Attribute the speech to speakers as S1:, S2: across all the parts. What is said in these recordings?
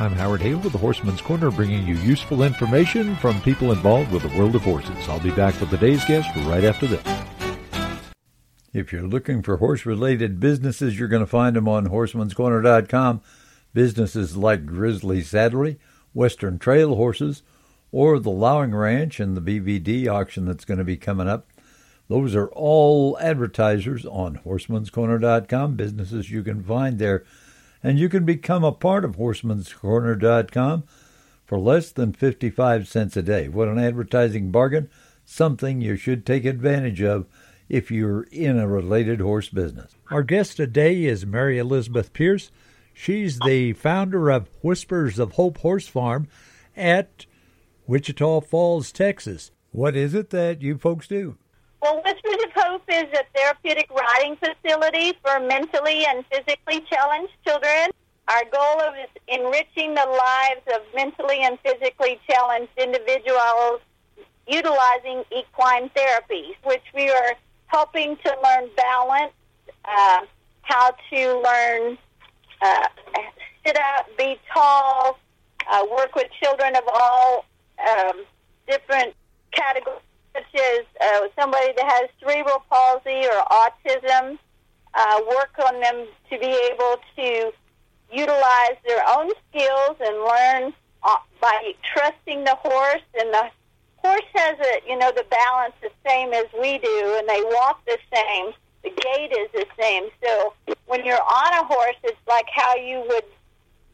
S1: I'm Howard Hale with the Horseman's Corner, bringing you useful information from people involved with the world of horses. I'll be back with today's guest right after this. If you're looking for horse-related businesses, you're going to find them on Horseman'sCorner.com. Businesses like Grizzly Saddlery, Western Trail Horses, or the Lowing Ranch and the BVD auction that's going to be coming up. Those are all advertisers on Horseman'sCorner.com, businesses you can find there. And you can become a part of Horseman'sCorner.com for less than 55 cents a day. What an advertising bargain! Something you should take advantage of if you're in a related horse business. Our guest today is Mary Elizabeth Pierce. She's the founder of Whispers of Hope Horse Farm at Wichita Falls, Texas. What is it that you folks do?
S2: Well, Whispers of Hope is a therapeutic riding facility for mentally and physically challenged children. Our goal is enriching the lives of mentally and physically challenged individuals utilizing equine therapies, which we are helping to learn balance, uh, how to learn uh, sit up, be tall, uh, work with children of all um, different uh, somebody that has cerebral palsy or autism, uh, work on them to be able to utilize their own skills and learn uh, by trusting the horse. And the horse has a, you know, the balance the same as we do, and they walk the same. The gait is the same. So when you're on a horse, it's like how you would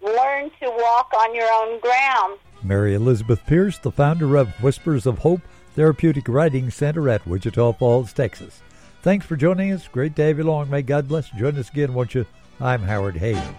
S2: learn to walk on your own ground.
S1: Mary Elizabeth Pierce, the founder of Whispers of Hope Therapeutic Riding Center at Wichita Falls, Texas. Thanks for joining us. Great to have you along. May God bless. You. Join us again, won't you? I'm Howard Hale.